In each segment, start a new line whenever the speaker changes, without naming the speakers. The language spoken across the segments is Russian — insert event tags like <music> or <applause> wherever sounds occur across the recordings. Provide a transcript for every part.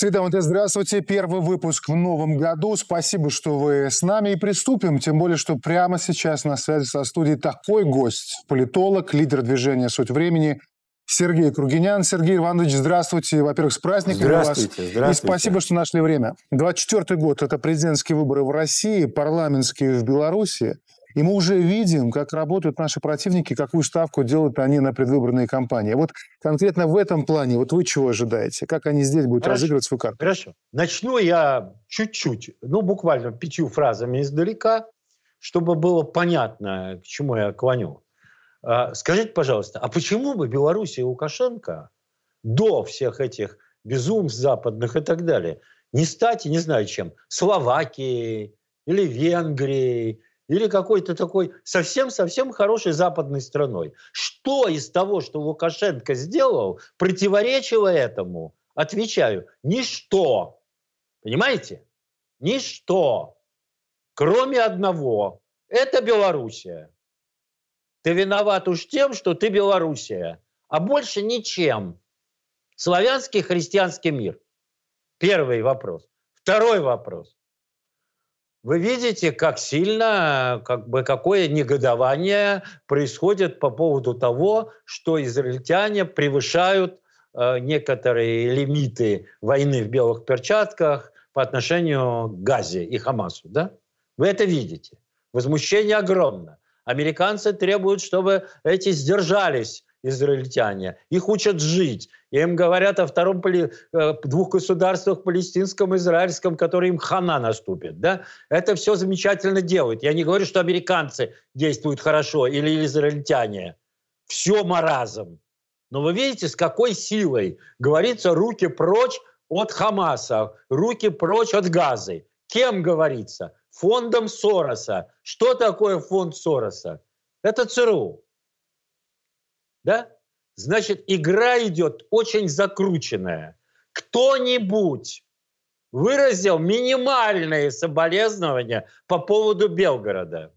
Вот здравствуйте. Первый выпуск в новом году. Спасибо, что вы с нами. И приступим. Тем более, что прямо сейчас на связи со студией такой гость. Политолог, лидер движения «Суть времени» Сергей Кругинян. Сергей Иванович, здравствуйте. Во-первых, с праздником
здравствуйте,
вас.
Здравствуйте.
И спасибо, что нашли время. 24 год – это президентские выборы в России, парламентские в Беларуси. И мы уже видим, как работают наши противники, какую ставку делают они на предвыборные кампании. Вот конкретно в этом плане, вот вы чего ожидаете? Как они здесь будут
Хорошо.
разыгрывать свою карту?
Хорошо. Начну я чуть-чуть, ну, буквально пятью фразами издалека, чтобы было понятно, к чему я клоню. А, скажите, пожалуйста, а почему бы Беларусь и Лукашенко до всех этих безумств западных и так далее не стать, не знаю чем, Словакией или Венгрией, или какой-то такой совсем-совсем хорошей западной страной. Что из того, что Лукашенко сделал, противоречило этому? Отвечаю, ничто. Понимаете? Ничто. Кроме одного. Это Белоруссия. Ты виноват уж тем, что ты Белоруссия. А больше ничем. Славянский христианский мир. Первый вопрос. Второй вопрос. Вы видите, как сильно, как бы, какое негодование происходит по поводу того, что израильтяне превышают э, некоторые лимиты войны в белых перчатках по отношению к Газе и Хамасу. Да? Вы это видите. Возмущение огромно. Американцы требуют, чтобы эти сдержались израильтяне. Их учат жить. Им говорят о втором поли... Э, двух государствах, палестинском и израильском, которые им хана наступит. Да? Это все замечательно делают. Я не говорю, что американцы действуют хорошо или израильтяне. Все маразм. Но вы видите, с какой силой говорится руки прочь от Хамаса, руки прочь от Газы. Кем говорится? Фондом Сороса. Что такое фонд Сороса? Это ЦРУ. Да? Значит, игра идет очень закрученная. Кто-нибудь выразил минимальные соболезнования по поводу Белгорода.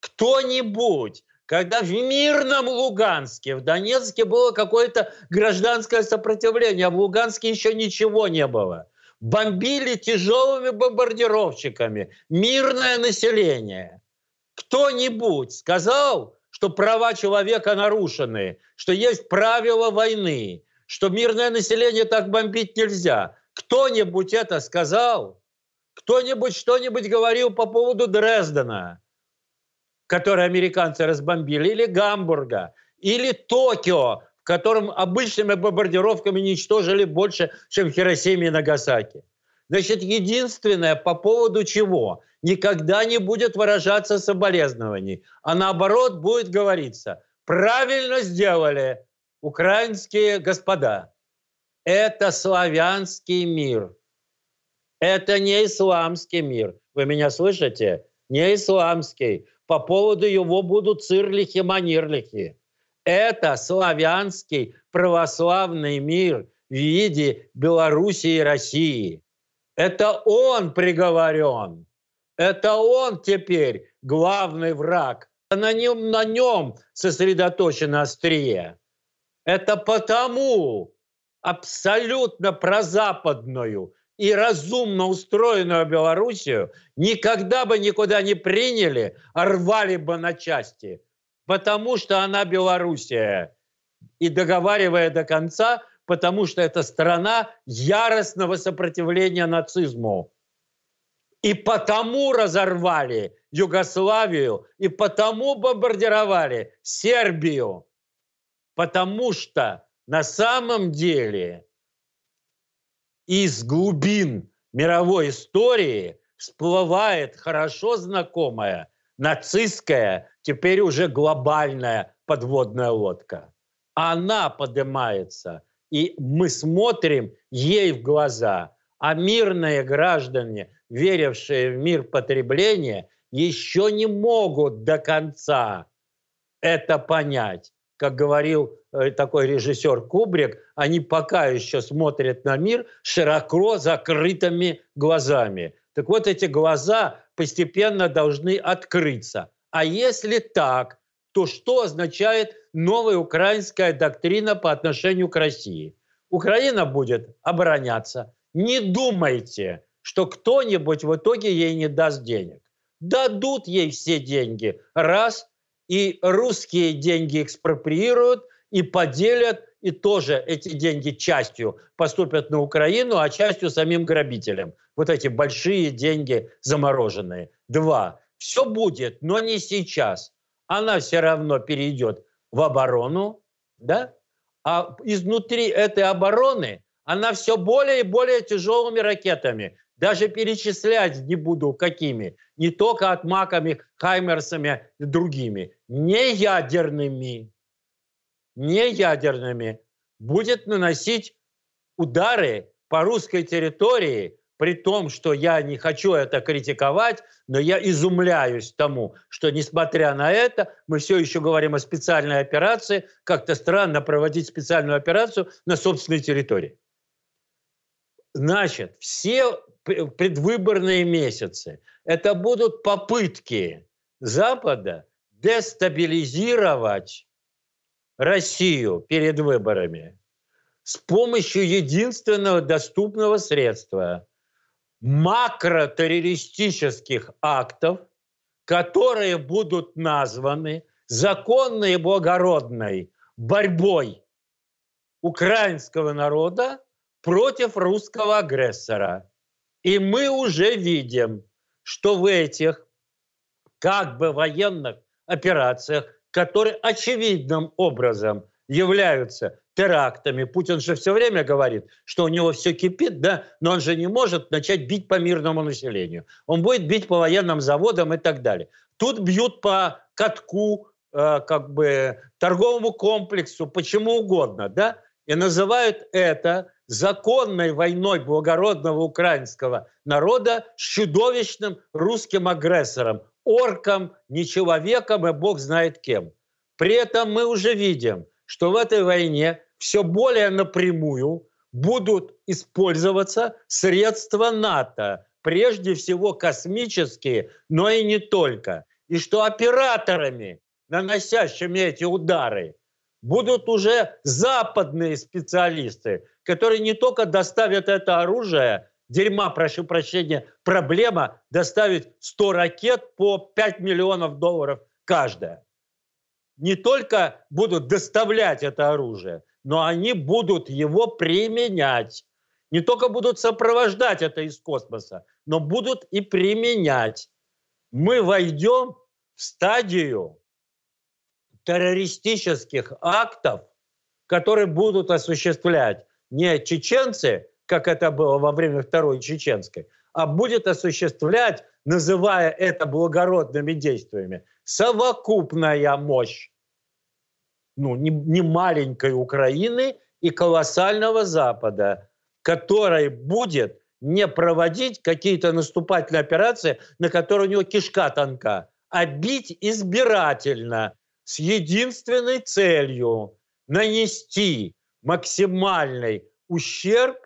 Кто-нибудь, когда в мирном Луганске, в Донецке было какое-то гражданское сопротивление, а в Луганске еще ничего не было. Бомбили тяжелыми бомбардировщиками мирное население. Кто-нибудь сказал, что права человека нарушены, что есть правила войны, что мирное население так бомбить нельзя. Кто-нибудь это сказал? Кто-нибудь что-нибудь говорил по поводу Дрездена, который американцы разбомбили, или Гамбурга, или Токио, в котором обычными бомбардировками уничтожили больше, чем Хиросиме и Нагасаки. Значит, единственное по поводу чего никогда не будет выражаться соболезнований, а наоборот будет говориться, правильно сделали украинские господа. Это славянский мир. Это не исламский мир. Вы меня слышите? Не исламский. По поводу его будут цирлихи-манирлихи. Это славянский православный мир в виде Белоруссии и России. Это он приговорен. Это он теперь главный враг. На нем, на нем сосредоточено острие. Это потому абсолютно прозападную и разумно устроенную Белоруссию никогда бы никуда не приняли, а рвали бы на части. Потому что она Белоруссия. И договаривая до конца, потому что это страна яростного сопротивления нацизму. И потому разорвали Югославию, и потому бомбардировали Сербию. Потому что на самом деле из глубин мировой истории всплывает хорошо знакомая нацистская, теперь уже глобальная подводная лодка. Она поднимается, и мы смотрим ей в глаза, а мирные граждане, верившие в мир потребления, еще не могут до конца это понять. Как говорил э, такой режиссер Кубрик, они пока еще смотрят на мир широко закрытыми глазами. Так вот, эти глаза постепенно должны открыться. А если так, то что означает новая украинская доктрина по отношению к России? Украина будет обороняться. Не думайте, что кто-нибудь в итоге ей не даст денег. Дадут ей все деньги. Раз. И русские деньги экспроприируют и поделят, и тоже эти деньги частью поступят на Украину, а частью самим грабителям. Вот эти большие деньги замороженные. Два. Все будет, но не сейчас. Она все равно перейдет в оборону, да? А изнутри этой обороны она все более и более тяжелыми ракетами. Даже перечислять не буду какими. Не только атмаками, хаймерсами и другими. Не ядерными. Не ядерными. Будет наносить удары по русской территории при том, что я не хочу это критиковать, но я изумляюсь тому, что, несмотря на это, мы все еще говорим о специальной операции. Как-то странно проводить специальную операцию на собственной территории. Значит, все предвыборные месяцы это будут попытки Запада дестабилизировать Россию перед выборами с помощью единственного доступного средства макротеррористических актов, которые будут названы законной и благородной борьбой украинского народа против русского агрессора. И мы уже видим, что в этих как бы военных операциях, которые очевидным образом являются терактами. Путин же все время говорит, что у него все кипит, да, но он же не может начать бить по мирному населению. Он будет бить по военным заводам и так далее. Тут бьют по катку, э, как бы торговому комплексу, почему угодно, да, и называют это законной войной благородного украинского народа с чудовищным русским агрессором, орком, нечеловеком и бог знает кем. При этом мы уже видим, что в этой войне все более напрямую будут использоваться средства НАТО, прежде всего космические, но и не только. И что операторами, наносящими эти удары, будут уже западные специалисты, которые не только доставят это оружие, дерьма, прошу прощения, проблема доставить 100 ракет по 5 миллионов долларов каждая. Не только будут доставлять это оружие, но они будут его применять. Не только будут сопровождать это из космоса, но будут и применять. Мы войдем в стадию террористических актов, которые будут осуществлять не чеченцы, как это было во время Второй Чеченской, а будет осуществлять, называя это благородными действиями, совокупная мощь ну, не, не маленькой Украины и колоссального Запада, который будет не проводить какие-то наступательные операции, на которые у него кишка тонка, а бить избирательно, с единственной целью нанести максимальный ущерб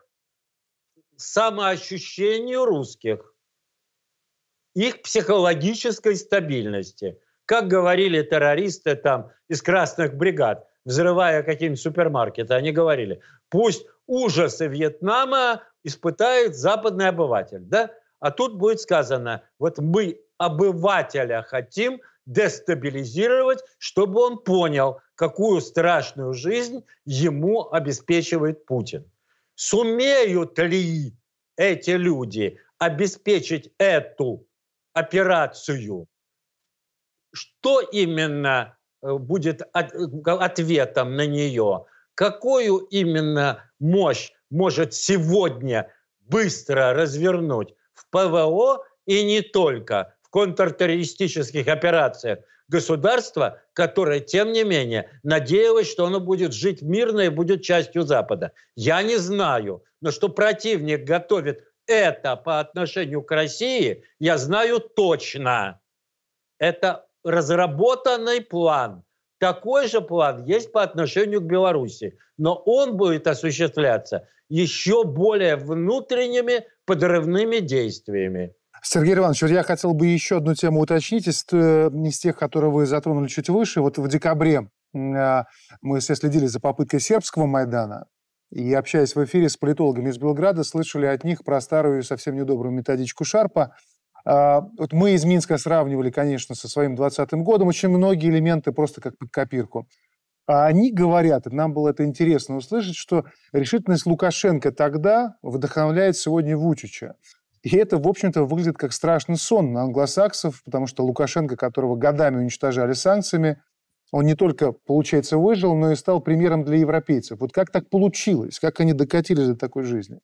самоощущению русских, их психологической стабильности. Как говорили террористы там из красных бригад, взрывая какие-нибудь супермаркеты, они говорили, пусть ужасы Вьетнама испытает западный обыватель. Да? А тут будет сказано, вот мы обывателя хотим дестабилизировать, чтобы он понял, какую страшную жизнь ему обеспечивает Путин. Сумеют ли эти люди обеспечить эту операцию? Что именно э, будет ответом на нее? Какую именно мощь может сегодня быстро развернуть в ПВО и не только в контртеррористических операциях государства, которое, тем не менее, надеялось, что оно будет жить мирно и будет частью Запада. Я не знаю, но что противник готовит это по отношению к России, я знаю точно. Это разработанный план. Такой же план есть по отношению к Беларуси, но он будет осуществляться еще более внутренними подрывными действиями.
Сергей Иванович, я хотел бы еще одну тему уточнить из, э, из тех, которые вы затронули чуть выше. Вот в декабре а, мы все следили за попыткой сербского Майдана и, общаясь в эфире с политологами из Белграда, слышали от них про старую совсем недобрую методичку Шарпа. А, вот мы из Минска сравнивали, конечно, со своим 20-м годом очень многие элементы просто как под копирку. А они говорят, и нам было это интересно услышать, что решительность Лукашенко тогда вдохновляет сегодня Вучича. И это, в общем-то, выглядит как страшный сон на англосаксов, потому что Лукашенко, которого годами уничтожали санкциями, он не только, получается, выжил, но и стал примером для европейцев. Вот как так получилось? Как они докатились до такой жизни?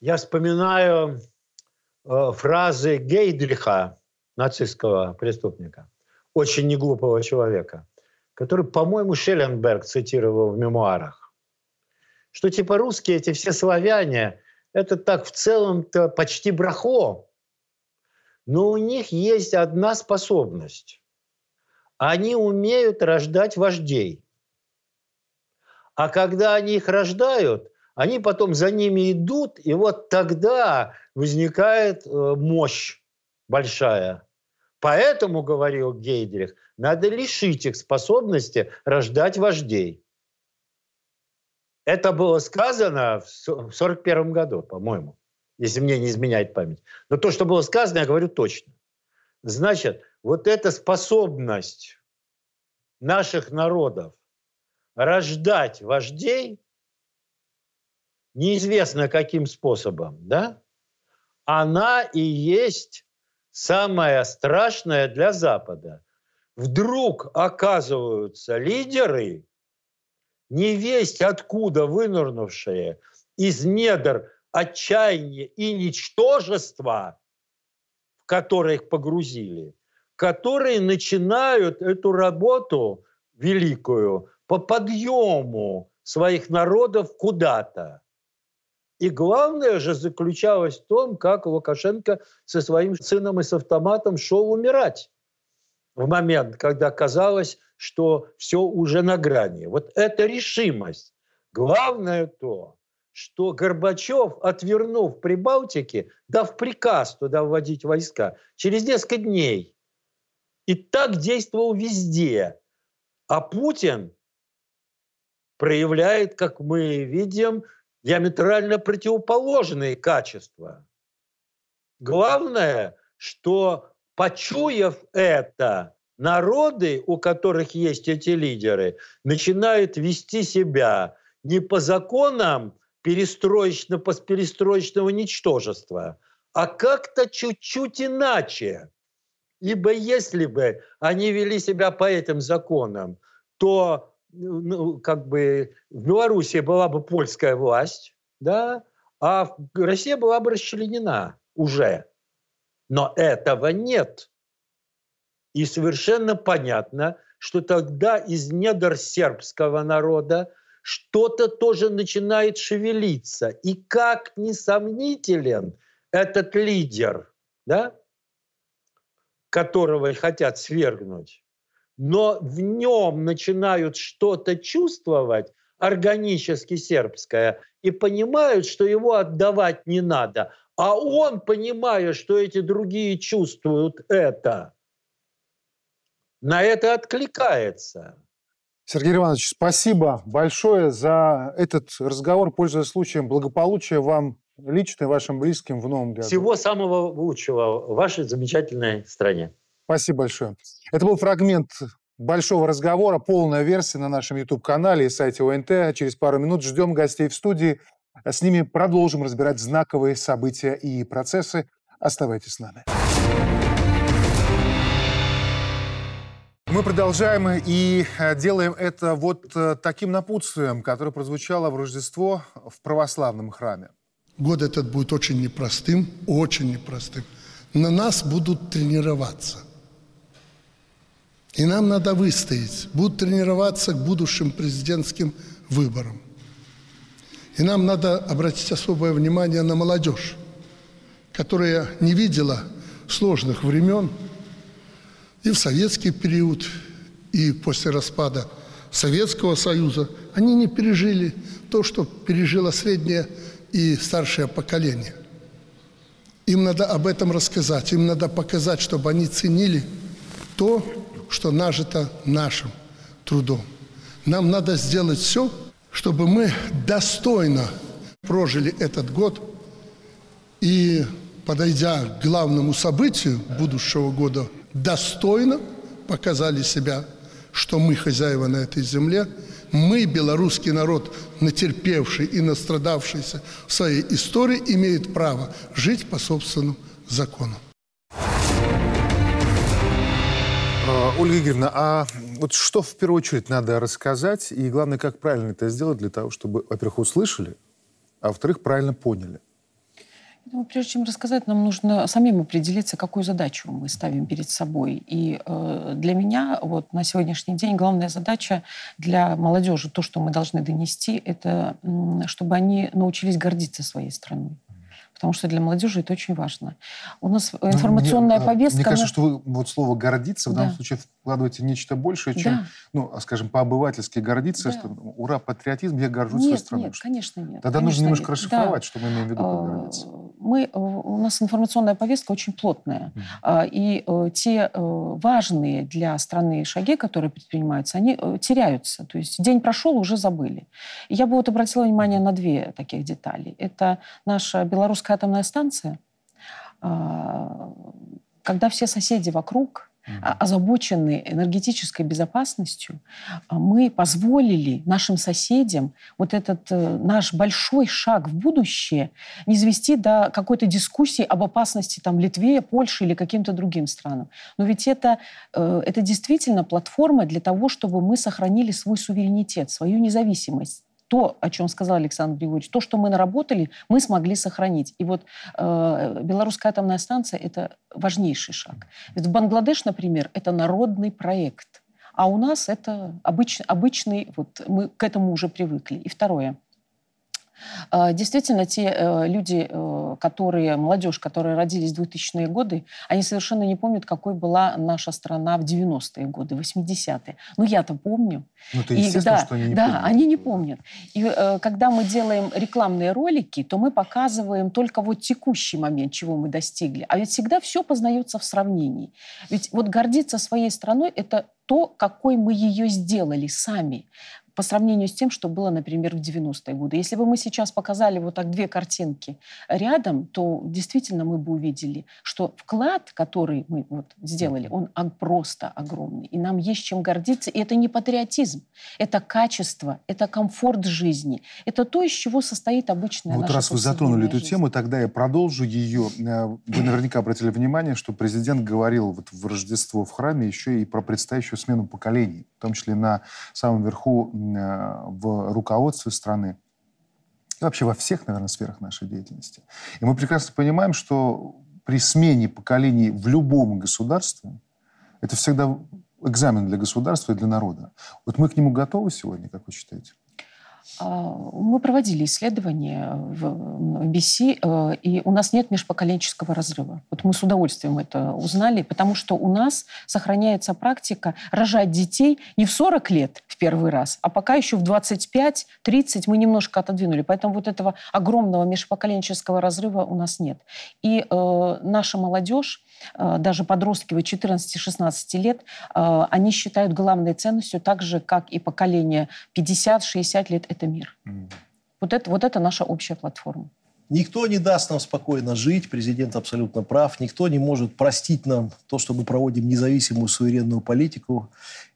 Я вспоминаю э, фразы Гейдриха, нацистского преступника, очень неглупого человека, который, по-моему, Шелленберг цитировал в мемуарах, что типа русские, эти все славяне, это так в целом-то почти брахо, но у них есть одна способность. Они умеют рождать вождей. А когда они их рождают, они потом за ними идут, и вот тогда возникает э, мощь большая. Поэтому, говорил Гейдрих, надо лишить их способности рождать вождей. Это было сказано в 1941 году, по-моему если мне не изменяет память. Но то, что было сказано, я говорю точно. Значит, вот эта способность наших народов рождать вождей, неизвестно каким способом, да, она и есть самое страшное для Запада. Вдруг оказываются лидеры, не весть откуда вынырнувшие из недр отчаяние и ничтожество, в которое их погрузили, которые начинают эту работу великую по подъему своих народов куда-то. И главное же заключалось в том, как Лукашенко со своим сыном и с автоматом шел умирать в момент, когда казалось, что все уже на грани. Вот эта решимость. Главное то, что Горбачев, отвернув Прибалтике, дав приказ туда вводить войска, через несколько дней. И так действовал везде. А Путин проявляет, как мы видим, диаметрально противоположные качества. Главное, что почуяв это, народы, у которых есть эти лидеры, начинают вести себя не по законам перестроечно перестроечного ничтожества, а как-то чуть-чуть иначе. Ибо если бы они вели себя по этим законам, то ну, как бы в Беларуси была бы польская власть, да, а Россия была бы расчленена уже. Но этого нет. И совершенно понятно, что тогда из недр сербского народа что-то тоже начинает шевелиться. И как несомнителен этот лидер, да, которого хотят свергнуть, но в нем начинают что-то чувствовать органически сербское и понимают, что его отдавать не надо. А он, понимая, что эти другие чувствуют это, на это откликается.
Сергей Иванович, спасибо большое за этот разговор. Пользуясь случаем, благополучия вам лично и вашим близким в новом году.
Всего самого лучшего в вашей замечательной стране.
Спасибо большое. Это был фрагмент большого разговора, полная версия на нашем YouTube-канале и сайте ОНТ. Через пару минут ждем гостей в студии. С ними продолжим разбирать знаковые события и процессы. Оставайтесь с нами. Мы продолжаем и э, делаем это вот э, таким напутствием, которое прозвучало в Рождество в православном храме.
Год этот будет очень непростым, очень непростым. На нас будут тренироваться. И нам надо выстоять. Будут тренироваться к будущим президентским выборам. И нам надо обратить особое внимание на молодежь, которая не видела сложных времен – и в советский период, и после распада Советского Союза, они не пережили то, что пережило среднее и старшее поколение. Им надо об этом рассказать, им надо показать, чтобы они ценили то, что нажито нашим трудом. Нам надо сделать все, чтобы мы достойно прожили этот год и, подойдя к главному событию будущего года, достойно показали себя, что мы хозяева на этой земле, мы, белорусский народ, натерпевший и настрадавшийся в своей истории, имеет право жить по собственному закону.
Ольга Игоревна, а вот что в первую очередь надо рассказать, и главное, как правильно это сделать для того, чтобы, во-первых, услышали, а во-вторых, правильно поняли?
Ну, прежде чем рассказать, нам нужно самим определиться, какую задачу мы ставим перед собой. И э, для меня вот на сегодняшний день главная задача для молодежи, то, что мы должны донести, это чтобы они научились гордиться своей страной потому что для молодежи это очень важно. У нас ну, информационная
мне,
повестка...
Мне кажется, что вы вот слово «гордиться» в данном да. случае вкладываете нечто большее, чем, да. ну, скажем, по-обывательски гордиться, да. что ура, патриотизм, я горжусь
нет,
своей страной.
Нет, конечно нет.
Тогда
конечно
нужно немножко
нет.
расшифровать,
да.
что мы имеем в виду под гордиться.
Мы, э, у нас информационная повестка очень плотная. Mm. И э, те э, важные для страны шаги, которые предпринимаются, они теряются. То есть день прошел, уже забыли. И я бы вот обратила внимание на две таких детали. Это наша белорусская атомная станция, а, когда все соседи вокруг озабочены энергетической безопасностью, а, мы позволили нашим соседям вот этот э, наш большой шаг в будущее не завести до какой-то дискуссии об опасности там, Литве, Польше или каким-то другим странам. Но ведь это, э, это действительно платформа для того, чтобы мы сохранили свой суверенитет, свою независимость то, о чем сказал Александр Григорьевич, то, что мы наработали, мы смогли сохранить. И вот э, белорусская атомная станция – это важнейший шаг. Ведь в Бангладеш, например, это народный проект, а у нас это обыч, обычный, вот мы к этому уже привыкли. И второе – действительно, те э, люди, э, которые, молодежь, которые родились в 2000-е годы, они совершенно не помнят, какой была наша страна в 90-е годы, 80-е. Ну, я-то помню.
Ну, естественно,
и, да,
что они не
да,
помнят.
они не помнят. И э, когда мы делаем рекламные ролики, то мы показываем только вот текущий момент, чего мы достигли. А ведь всегда все познается в сравнении. Ведь вот гордиться своей страной – это то, какой мы ее сделали сами по сравнению с тем, что было, например, в 90-е годы. Если бы мы сейчас показали вот так две картинки рядом, то действительно мы бы увидели, что вклад, который мы вот сделали, он просто огромный. И нам есть чем гордиться. И это не патриотизм, это качество, это комфорт жизни. Это то, из чего состоит обычная
Вот
наша
раз вы затронули эту
жизнь.
тему, тогда я продолжу ее. Э, вы наверняка обратили внимание, что президент говорил вот в Рождество в храме еще и про предстоящую смену поколений, в том числе на самом верху в руководстве страны и вообще во всех, наверное, сферах нашей деятельности. И мы прекрасно понимаем, что при смене поколений в любом государстве это всегда экзамен для государства и для народа. Вот мы к нему готовы сегодня, как вы считаете?
А, мы проводили исследования в BC, э, и у нас нет межпоколенческого разрыва. Вот мы с удовольствием это узнали, потому что у нас сохраняется практика рожать детей не в 40 лет в первый раз, а пока еще в 25-30 мы немножко отодвинули. Поэтому вот этого огромного межпоколенческого разрыва у нас нет. И э, наша молодежь, даже подростки 14-16 лет, э, они считают главной ценностью так же, как и поколение 50-60 лет это мир. Mm. Вот, это, вот это наша общая платформа.
Никто не даст нам спокойно жить, президент абсолютно прав. Никто не может простить нам то, что мы проводим независимую суверенную политику.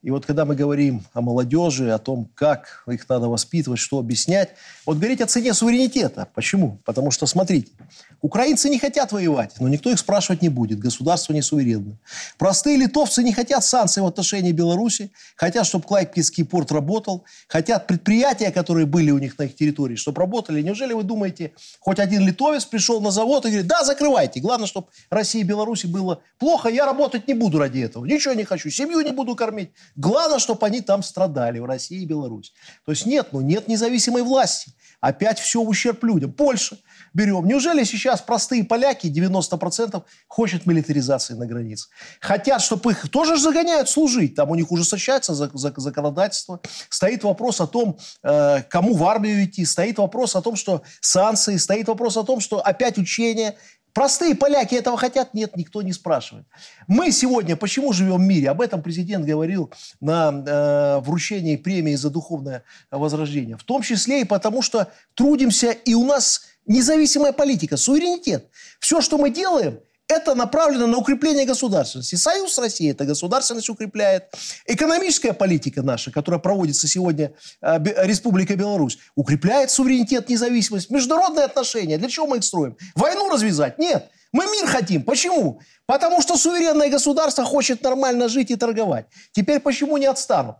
И вот когда мы говорим о молодежи, о том, как их надо воспитывать, что объяснять, вот говорить о цене суверенитета. Почему? Потому что, смотрите, украинцы не хотят воевать, но никто их спрашивать не будет. Государство не суверенное. Простые литовцы не хотят санкций в отношении Беларуси, хотят, чтобы Клайпецкий порт работал, хотят предприятия, которые были у них на их территории, чтобы работали. Неужели вы думаете, хоть один литовец пришел на завод и говорит, да, закрывайте. Главное, чтобы России и Беларуси было плохо, я работать не буду ради этого. Ничего не хочу, семью не буду кормить. Главное, чтобы они там страдали, в России и Беларуси. То есть нет, ну нет независимой власти. Опять все в ущерб людям. Польша берем. Неужели сейчас простые поляки, 90%, хотят милитаризации на границе? Хотят, чтобы их тоже загоняют служить. Там у них ужесточается законодательство. Стоит вопрос о том, э, кому в армию идти. Стоит вопрос о том, что санкции. Стоит вопрос о том, что опять учения Простые поляки этого хотят? Нет, никто не спрашивает. Мы сегодня почему живем в мире? Об этом президент говорил на э, вручении премии за духовное возрождение. В том числе и потому, что трудимся, и у нас независимая политика, суверенитет. Все, что мы делаем – это направлено на укрепление государственности. Союз с Россией это государственность укрепляет. Экономическая политика наша, которая проводится сегодня э, Республика Беларусь, укрепляет суверенитет, независимость. Международные отношения. Для чего мы их строим? Войну развязать? Нет. Мы мир хотим. Почему? Потому что суверенное государство хочет нормально жить и торговать. Теперь почему не отстанут?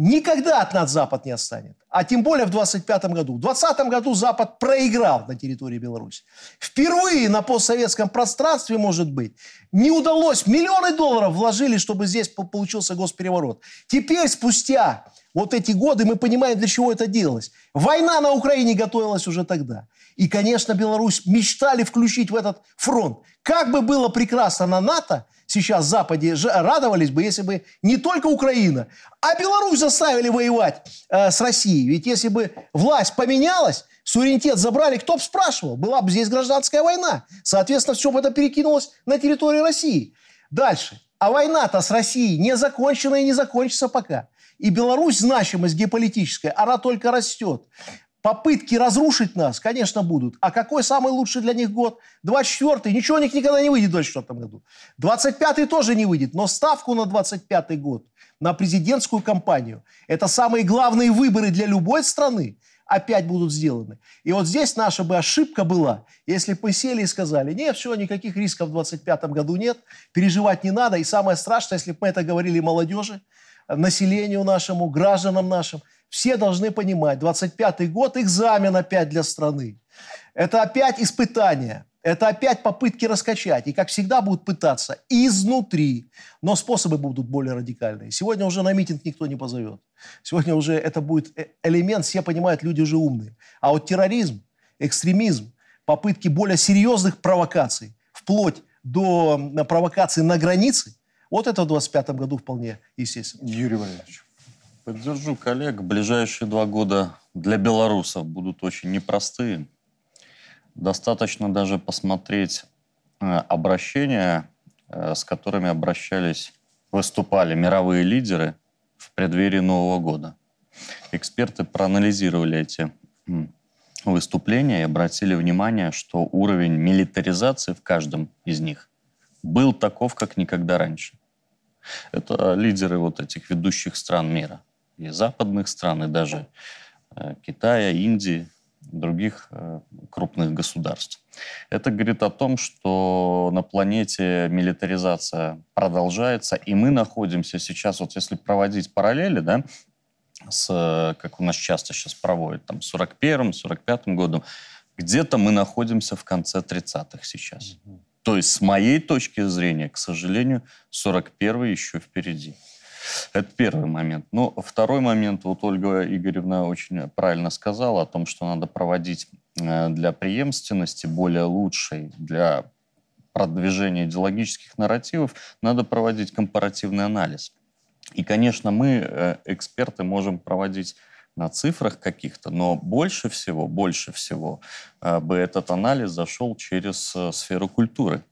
Никогда от нас Запад не отстанет. А тем более в 25 году. В 20 году Запад проиграл на территории Беларуси. Впервые на постсоветском пространстве, может быть, не удалось. Миллионы долларов вложили, чтобы здесь получился госпереворот. Теперь, спустя вот эти годы, мы понимаем, для чего это делалось. Война на Украине готовилась уже тогда. И, конечно, Беларусь мечтали включить в этот фронт. Как бы было прекрасно на НАТО – сейчас в Западе радовались бы, если бы не только Украина, а Беларусь заставили воевать э, с Россией. Ведь если бы власть поменялась, суверенитет забрали, кто бы спрашивал? Была бы здесь гражданская война. Соответственно, все бы это перекинулось на территорию России. Дальше. А война-то с Россией не закончена и не закончится пока. И Беларусь, значимость геополитическая, она только растет. Попытки разрушить нас, конечно, будут. А какой самый лучший для них год? 24-й. Ничего у них никогда не выйдет в 24 году. 25-й тоже не выйдет. Но ставку на 25-й год, на президентскую кампанию, это самые главные выборы для любой страны, опять будут сделаны. И вот здесь наша бы ошибка была, если бы мы сели и сказали, нет, все, никаких рисков в 25 году нет, переживать не надо. И самое страшное, если бы мы это говорили молодежи, населению нашему, гражданам нашим – все должны понимать, 25-й год экзамен опять для страны. Это опять испытание. Это опять попытки раскачать. И, как всегда, будут пытаться изнутри. Но способы будут более радикальные. Сегодня уже на митинг никто не позовет. Сегодня уже это будет э, элемент, все понимают, люди уже умные. А вот терроризм, экстремизм, попытки более серьезных провокаций, вплоть до провокаций на границе, вот это в 25 году вполне естественно.
Юрий Валерьевич.
Поддержу коллег. Ближайшие два года для белорусов будут очень непростые. Достаточно даже посмотреть э, обращения, э, с которыми обращались, выступали мировые лидеры в преддверии Нового года. Эксперты проанализировали эти выступления и обратили внимание, что уровень милитаризации в каждом из них был таков, как никогда раньше. Это лидеры вот этих ведущих стран мира и западных стран, и даже э, Китая, Индии, других э, крупных государств. Это говорит о том, что на планете милитаризация продолжается, и мы находимся сейчас, вот если проводить параллели, да, с, как у нас часто сейчас проводят, там, 41-м, 45-м годом, где-то мы находимся в конце 30-х сейчас. Mm-hmm. То есть, с моей точки зрения, к сожалению, 41-й еще впереди. Это первый момент. Но второй момент, вот Ольга Игоревна очень правильно сказала о том, что надо проводить э, для преемственности более лучшей, для продвижения идеологических нарративов, надо проводить компаративный анализ. И, конечно, мы, э, эксперты, можем проводить на цифрах каких-то, но больше всего, больше всего э, бы этот анализ зашел через сферу культуры.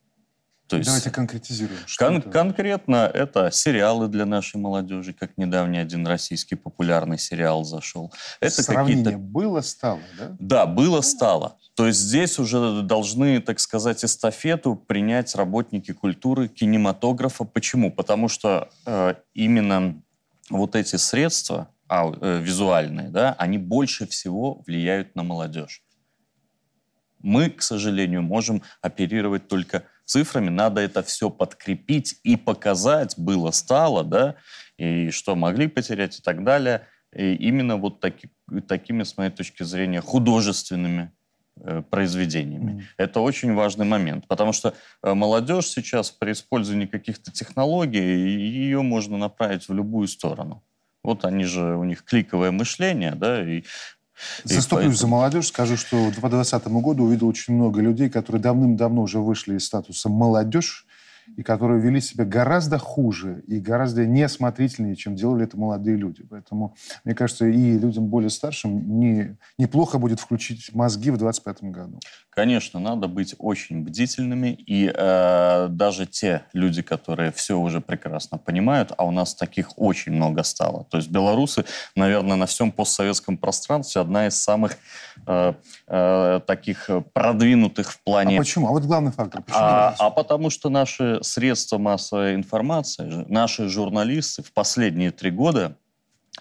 То есть Давайте конкретизируем.
Кон- это? Конкретно это сериалы для нашей молодежи, как недавний один российский популярный сериал зашел. Это
Сравнение было, стало, да?
Да, было, стало. То есть здесь уже должны, так сказать, эстафету принять работники культуры, кинематографа. Почему? Потому что э, именно вот эти средства а, э, визуальные, да, они больше всего влияют на молодежь. Мы, к сожалению, можем оперировать только цифрами, надо это все подкрепить и показать, было, стало, да, и что могли потерять и так далее. И именно вот таки, такими, с моей точки зрения, художественными э, произведениями. Mm. Это очень важный момент, потому что э, молодежь сейчас при использовании каких-то технологий, ее можно направить в любую сторону. Вот они же, у них кликовое мышление, да, и
Заступлюсь поэтому... за молодежь, скажу, что по 2020 году увидел очень много людей, которые давным-давно уже вышли из статуса молодежь и которые вели себя гораздо хуже и гораздо неосмотрительнее, чем делали это молодые люди. Поэтому, мне кажется, и людям более старшим не, неплохо будет включить мозги в 2025 году.
Конечно, надо быть очень бдительными, и э, даже те люди, которые все уже прекрасно понимают, а у нас таких очень много стало. То есть белорусы, наверное, на всем постсоветском пространстве одна из самых э, э, таких продвинутых в плане...
А почему? А вот главный фактор. Почему
а, а потому что наши средства массовой информации, наши журналисты в последние три года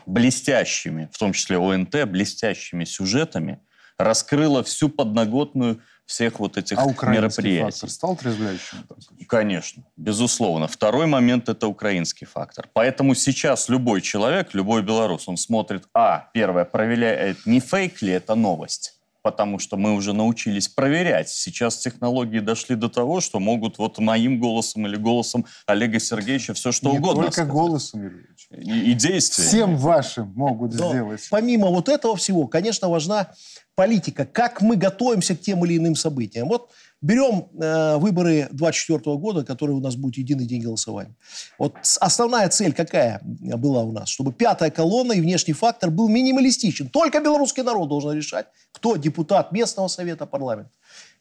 блестящими, в том числе ОНТ, блестящими сюжетами – раскрыла всю подноготную всех вот этих
а
мероприятий.
фактор стал трезвляющим?
Конечно, безусловно. Второй момент – это украинский фактор. Поэтому сейчас любой человек, любой белорус, он смотрит, а, первое, проверяет, не фейк ли это новость, потому что мы уже научились проверять. Сейчас технологии дошли до того, что могут вот моим голосом или голосом Олега Сергеевича все что
не
угодно
только
сказать.
голосом, Юрьевич.
И, и действия.
Всем вашим могут
Но
сделать.
Помимо вот этого всего, конечно, важна политика, как мы готовимся к тем или иным событиям. Вот берем э, выборы 24 года, которые у нас будет единый день голосования. Вот основная цель какая была у нас? Чтобы пятая колонна и внешний фактор был минималистичен. Только белорусский народ должен решать, кто депутат местного совета парламента.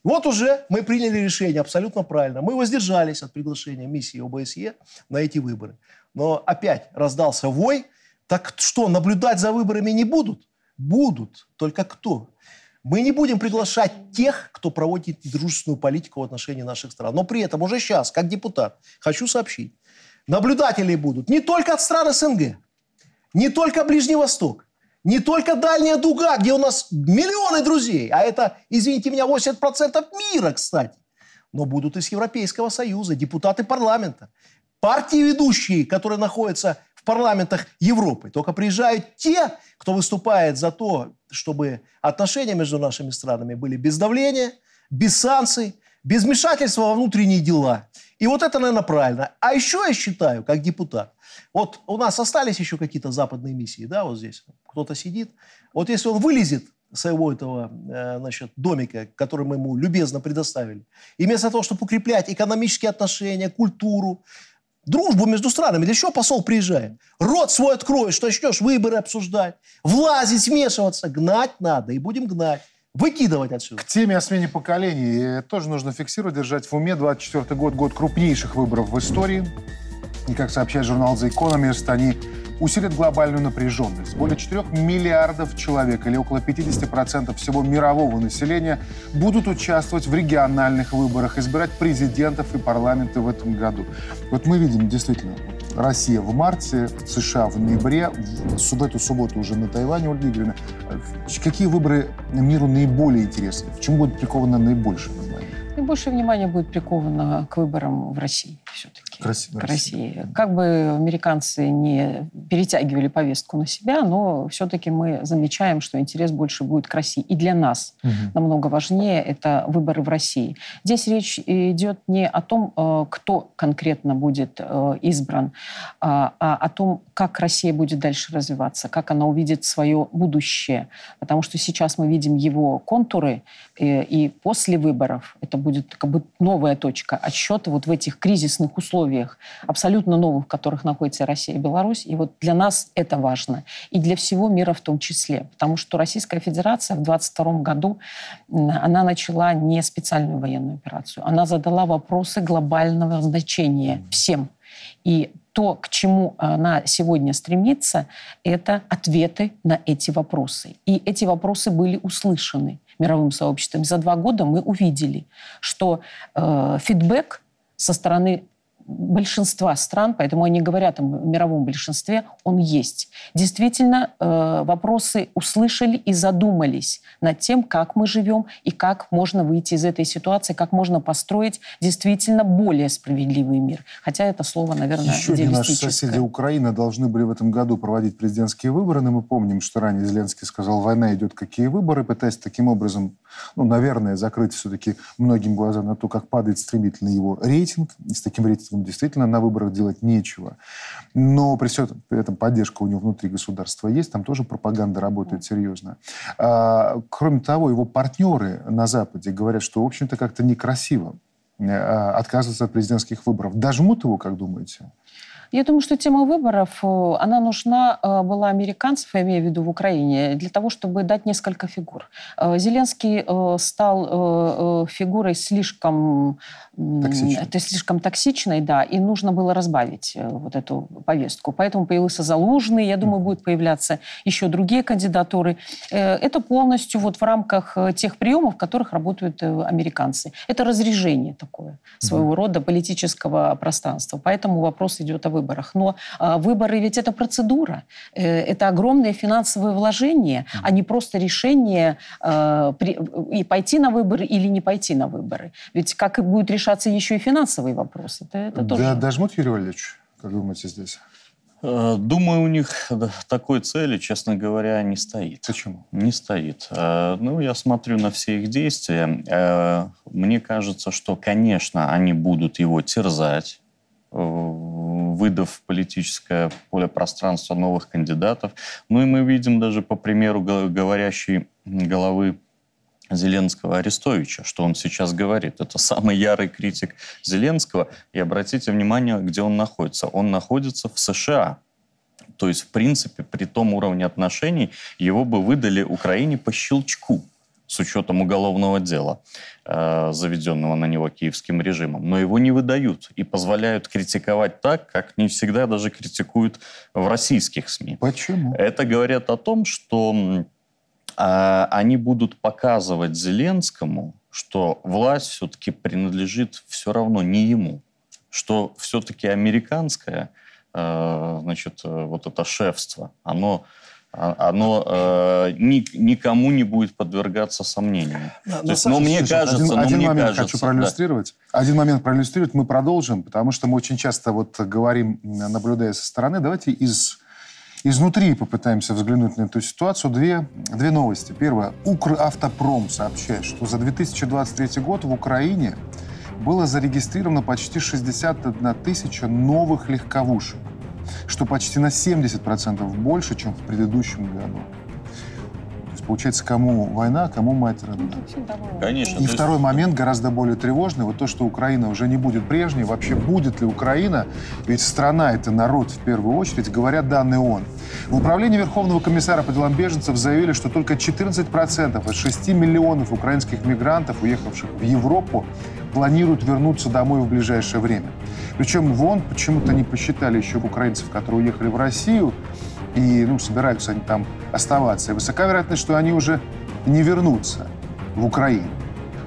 Вот уже мы приняли решение абсолютно правильно. Мы воздержались от приглашения миссии ОБСЕ на эти выборы. Но опять раздался вой. Так что, наблюдать за выборами не будут? Будут. Только кто? Мы не будем приглашать тех, кто проводит дружественную политику в отношении наших стран. Но при этом уже сейчас, как депутат, хочу сообщить, наблюдатели будут не только от стран СНГ, не только Ближний Восток, не только Дальняя Дуга, где у нас миллионы друзей, а это, извините меня, 80% мира, кстати, но будут из Европейского Союза, депутаты парламента, партии ведущие, которые находятся парламентах Европы. Только приезжают те, кто выступает за то, чтобы отношения между нашими странами были без давления, без санкций, без вмешательства во внутренние дела. И вот это, наверное, правильно. А еще я считаю, как депутат, вот у нас остались еще какие-то западные миссии, да, вот здесь кто-то сидит. Вот если он вылезет своего этого э, значит, домика, который мы ему любезно предоставили, и вместо того, чтобы укреплять экономические отношения, культуру, дружбу между странами. Для чего посол приезжает? Рот свой откроешь, начнешь выборы обсуждать, влазить, вмешиваться. Гнать надо, и будем гнать. Выкидывать отсюда.
К теме о смене поколений тоже нужно фиксировать, держать в уме. 24 год – год крупнейших выборов в истории. И, как сообщает журнал The Economist, они усилит глобальную напряженность. Более 4 миллиардов человек, или около 50% всего мирового населения, будут участвовать в региональных выборах, избирать президентов и парламенты в этом году. Вот мы видим действительно Россия в марте, США в ноябре, в эту субботу уже на Тайване, Ольга Игоревна. Какие выборы миру наиболее интересны? В чем будет приковано наибольшее внимание?
Наибольшее внимание будет приковано к выборам в России все-таки к России. Как бы американцы не перетягивали повестку на себя, но все-таки мы замечаем, что интерес больше будет к России. И для нас угу. намного важнее это выборы в России. Здесь речь идет не о том, э, кто конкретно будет э, избран, а, а о том, как Россия будет дальше развиваться, как она увидит свое будущее. Потому что сейчас мы видим его контуры, э, и после выборов это будет как бы новая точка отсчета вот в этих кризисных условиях условиях абсолютно новых, в которых находится Россия и Беларусь. И вот для нас это важно. И для всего мира в том числе. Потому что Российская Федерация в 22 году, она начала не специальную военную операцию. Она задала вопросы глобального значения всем. И то, к чему она сегодня стремится, это ответы на эти вопросы. И эти вопросы были услышаны мировым сообществом. За два года мы увидели, что э, фидбэк со стороны большинства стран, поэтому они говорят о мировом большинстве, он есть. Действительно, э, вопросы услышали и задумались над тем, как мы живем и как можно выйти из этой ситуации, как можно построить действительно более справедливый мир. Хотя это слово, наверное,
Еще не наши соседи Украины должны были в этом году проводить президентские выборы, но мы помним, что ранее Зеленский сказал, война идет, какие выборы, пытаясь таким образом, ну, наверное, закрыть все-таки многим глаза на то, как падает стремительно его рейтинг. И с таким рейтингом действительно на выборах делать нечего. Но при всем этом поддержка у него внутри государства есть, там тоже пропаганда работает серьезно. А, кроме того, его партнеры на Западе говорят, что, в общем-то, как-то некрасиво отказываться от президентских выборов. Дожмут его, как думаете?
Я думаю, что тема выборов, э, она нужна э, была американцев, я имею в виду в Украине, для того, чтобы дать несколько фигур. Э, Зеленский стал фигурой слишком Токсичной. Это слишком токсичной, да, и нужно было разбавить вот эту повестку. Поэтому появился Залужный, я думаю, будет появляться еще другие кандидатуры. Это полностью вот в рамках тех приемов, в которых работают американцы. Это разрежение такое своего рода политического пространства. Поэтому вопрос идет о выборах. Но э, выборы ведь это процедура, э, это огромные финансовые вложения, а не просто решение при, и пойти на выборы или не пойти на выборы. Ведь как будет решаться еще и финансовый вопрос. Это, это
да,
тоже...
Дожмут, Юрий Валерьевич, как думаете здесь?
Э, думаю, у них такой цели, честно говоря, не стоит.
Почему?
Не стоит. Э, ну, я смотрю на все их действия. Мне кажется, что, конечно, они будут его терзать, выдав политическое поле пространства новых кандидатов. Ну и мы видим даже по примеру говорящей головы Зеленского Арестовича, что он сейчас говорит. Это самый ярый критик Зеленского. И обратите внимание, где он находится. Он находится в США. То есть, в принципе, при том уровне отношений его бы выдали Украине по щелчку с учетом уголовного дела, э, заведенного на него киевским режимом. Но его не выдают и позволяют критиковать так, как не всегда даже критикуют в российских СМИ.
Почему?
Это говорит о том, что э, они будут показывать Зеленскому, что власть все-таки принадлежит все равно не ему, что все-таки американское, э, значит, э, вот это шефство, оно а, оно э, ни, никому не будет подвергаться сомнению. Да, но, есть, но мне кажется,
один,
но
один
мне
момент
кажется,
хочу проиллюстрировать. Да. Один момент проиллюстрировать. Мы продолжим, потому что мы очень часто вот говорим, наблюдая со стороны. Давайте из изнутри попытаемся взглянуть на эту ситуацию. Две, две новости. Первое. Укравтопром сообщает, что за 2023 год в Украине было зарегистрировано почти 61 тысяча новых легковушек что почти на 70% больше, чем в предыдущем году. Есть, получается, кому война, кому мать родная.
Ну, Конечно.
И второй момент, гораздо более тревожный, вот то, что Украина уже не будет прежней. Вообще, будет ли Украина? Ведь страна — это народ в первую очередь, говорят данные ООН. В управлении Верховного комиссара по делам беженцев заявили, что только 14% из 6 миллионов украинских мигрантов, уехавших в Европу, планируют вернуться домой в ближайшее время. Причем вон почему-то не посчитали еще украинцев, которые уехали в Россию, и ну, собираются они там оставаться. И высока вероятность, что они уже не вернутся в Украину.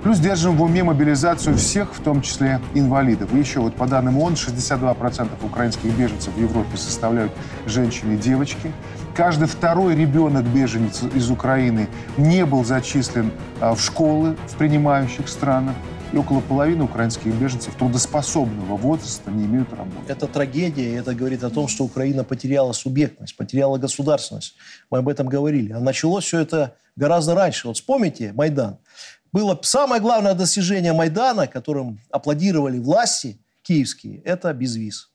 Плюс держим в уме мобилизацию всех, в том числе инвалидов. Еще вот по данным ООН, 62% украинских беженцев в Европе составляют женщины и девочки. Каждый второй ребенок-беженец из Украины не был зачислен а, в школы в принимающих странах и около половины украинских беженцев трудоспособного возраста не имеют работы.
Это трагедия, и это говорит о том, что Украина потеряла субъектность, потеряла государственность. Мы об этом говорили. А началось все это гораздо раньше. Вот вспомните Майдан. Было самое главное достижение Майдана, которым аплодировали власти киевские, это безвиз.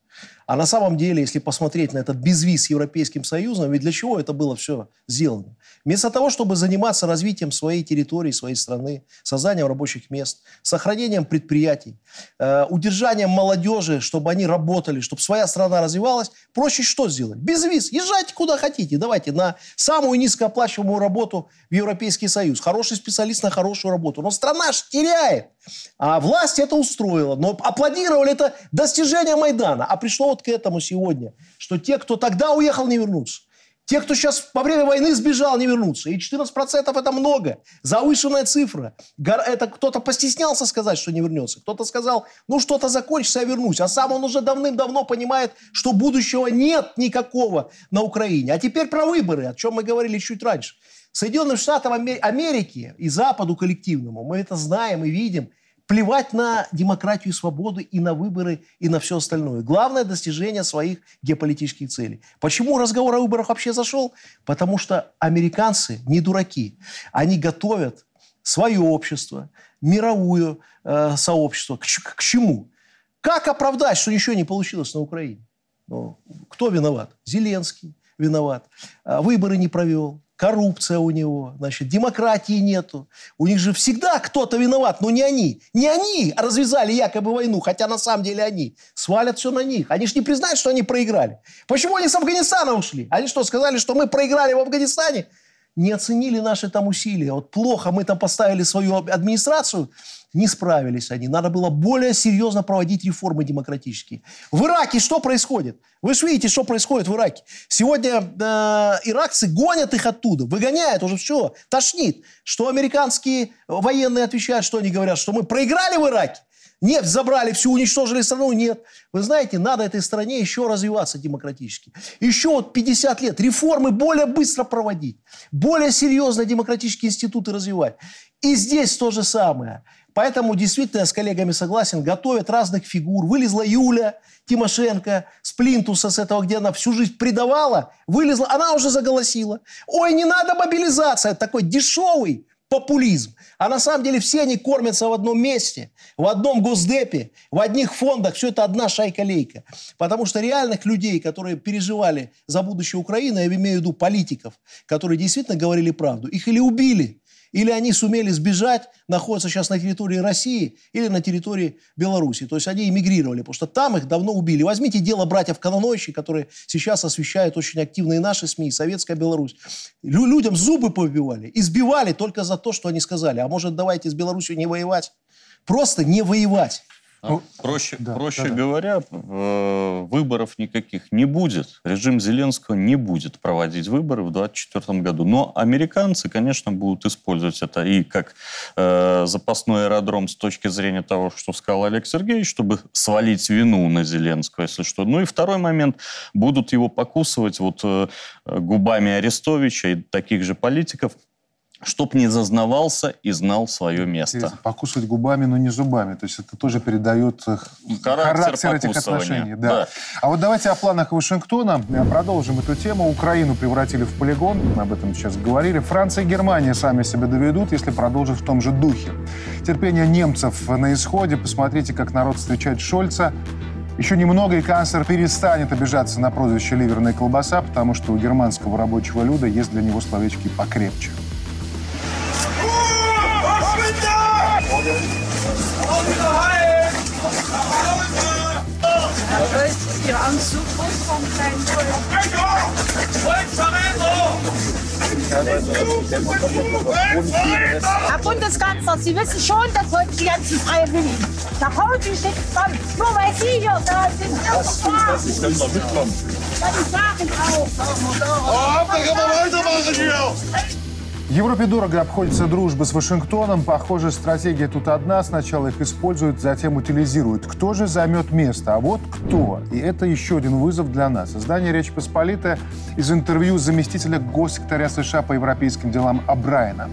А на самом деле, если посмотреть на этот безвиз с Европейским Союзом, ведь для чего это было все сделано? Вместо того, чтобы заниматься развитием своей территории, своей страны, созданием рабочих мест, сохранением предприятий, э, удержанием молодежи, чтобы они работали, чтобы своя страна развивалась, проще что сделать? Безвиз. Езжайте куда хотите. Давайте на самую низкооплачиваемую работу в Европейский Союз. Хороший специалист на хорошую работу. Но страна ж теряет. А власть это устроила. Но аплодировали это достижение Майдана. А пришло вот к этому сегодня, что те, кто тогда уехал, не вернутся. Те, кто сейчас во время войны сбежал, не вернутся. И 14% это много. Завышенная цифра. Это кто-то постеснялся сказать, что не вернется. Кто-то сказал, ну что-то закончится, я вернусь. А сам он уже давным-давно понимает, что будущего нет никакого на Украине. А теперь про выборы, о чем мы говорили чуть раньше. Соединенным Штатам Америки и Западу коллективному, мы это знаем и видим – плевать на демократию и свободу, и на выборы, и на все остальное. Главное – достижение своих геополитических целей. Почему разговор о выборах вообще зашел? Потому что американцы не дураки. Они готовят свое общество, мировое э, сообщество. К, к чему? Как оправдать, что ничего не получилось на Украине? Ну, кто виноват? Зеленский виноват. А, выборы не провел. Коррупция у него, значит, демократии нету. У них же всегда кто-то виноват, но не они. Не они развязали якобы войну, хотя на самом деле они. Свалят все на них. Они же не признают, что они проиграли. Почему они с Афганистана ушли? Они что, сказали, что мы проиграли в Афганистане? Не оценили наши там усилия. Вот плохо мы там поставили свою администрацию, не справились они. Надо было более серьезно проводить реформы демократические. В Ираке что происходит? Вы же видите, что происходит в Ираке. Сегодня э, иракцы гонят их оттуда, выгоняют уже все, тошнит. Что американские военные отвечают, что они говорят, что мы проиграли в Ираке? Нефть забрали, всю уничтожили страну? Нет. Вы знаете, надо этой стране еще развиваться демократически. Еще вот 50 лет реформы более быстро проводить, более серьезно демократические институты развивать. И здесь то же самое. Поэтому действительно я с коллегами согласен, готовят разных фигур. Вылезла Юля Тимошенко с плинтуса, с этого, где она всю жизнь предавала, вылезла, она уже заголосила. Ой, не надо мобилизация, такой дешевый популизм. А на самом деле все они кормятся в одном месте, в одном госдепе, в одних фондах. Все это одна шайка-лейка. Потому что реальных людей, которые переживали за будущее Украины, я имею в виду политиков, которые действительно говорили правду, их или убили, или они сумели сбежать, находятся сейчас на территории России или на территории Беларуси. То есть они эмигрировали, потому что там их давно убили. Возьмите дело братьев Кононойщи, которые сейчас освещают очень активно и наши СМИ, и Советская Беларусь. Лю- людям зубы побивали, избивали только за то, что они сказали. А может, давайте с Беларусью не воевать? Просто не воевать.
Ну, проще
да,
проще
да, да.
говоря, э, выборов никаких не будет. Режим Зеленского не будет проводить выборы в 2024 году. Но американцы, конечно, будут использовать это и как э, запасной аэродром с точки зрения того, что сказал Олег Сергеевич, чтобы свалить вину на Зеленского, если что. Ну и второй момент, будут его покусывать вот э, губами Арестовича и таких же политиков, чтоб не зазнавался и знал свое место.
Интересно, Покусывать губами, но не зубами. То есть это тоже передает э,
Характер
этих
покусывания,
отношений. Да.
да.
А вот давайте о планах Вашингтона. Э, Продолжим эту тему. Украину превратили в полигон. Мы об этом сейчас говорили. Франция и Германия сами себя доведут, если продолжат в том же духе. Терпение немцев на исходе. Посмотрите, как народ встречает Шольца. Еще немного, и канцлер перестанет обижаться на прозвище «ливерная колбаса», потому что у германского рабочего люда есть для него словечки покрепче.
Herr Bundeskanzler, Sie wissen schon, dass heute die ganzen Freiwilligen nach Hause geschickt kommen, nur weil Sie hier da sind. Das stimmt, was ich denn da mitkomme. Ja, die Sachen auch. Oh, da können wir weitermachen hier.
Европе дорого обходится дружба с Вашингтоном. Похоже, стратегия тут одна. Сначала их используют, затем утилизируют. Кто же займет место? А вот кто. И это еще один вызов для нас. Издание «Речь Посполитая» из интервью заместителя госсекретаря США по европейским делам Абрайана.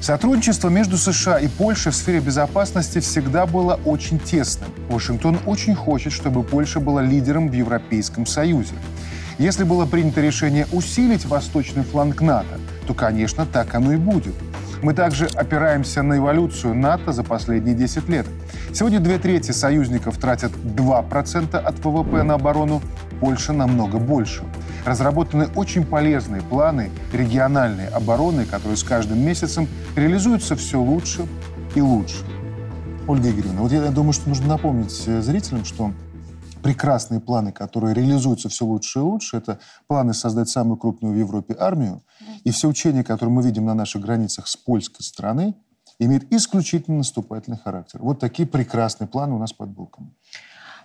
Сотрудничество между США и Польшей в сфере безопасности всегда было очень тесным. Вашингтон очень хочет, чтобы Польша была лидером в Европейском Союзе. Если было принято решение усилить восточный фланг НАТО, то, конечно, так оно и будет. Мы также опираемся на эволюцию НАТО за последние 10 лет. Сегодня две трети союзников тратят 2% от ВВП на оборону, Польша намного больше. Разработаны очень полезные планы региональной обороны, которые с каждым месяцем реализуются все лучше и лучше. Ольга Игоревна, вот я думаю, что нужно напомнить э, зрителям, что прекрасные планы, которые реализуются все лучше и лучше, это планы создать самую крупную в Европе армию. И все учения, которые мы видим на наших границах с польской стороны, имеют исключительно наступательный характер. Вот такие прекрасные планы у нас под боком.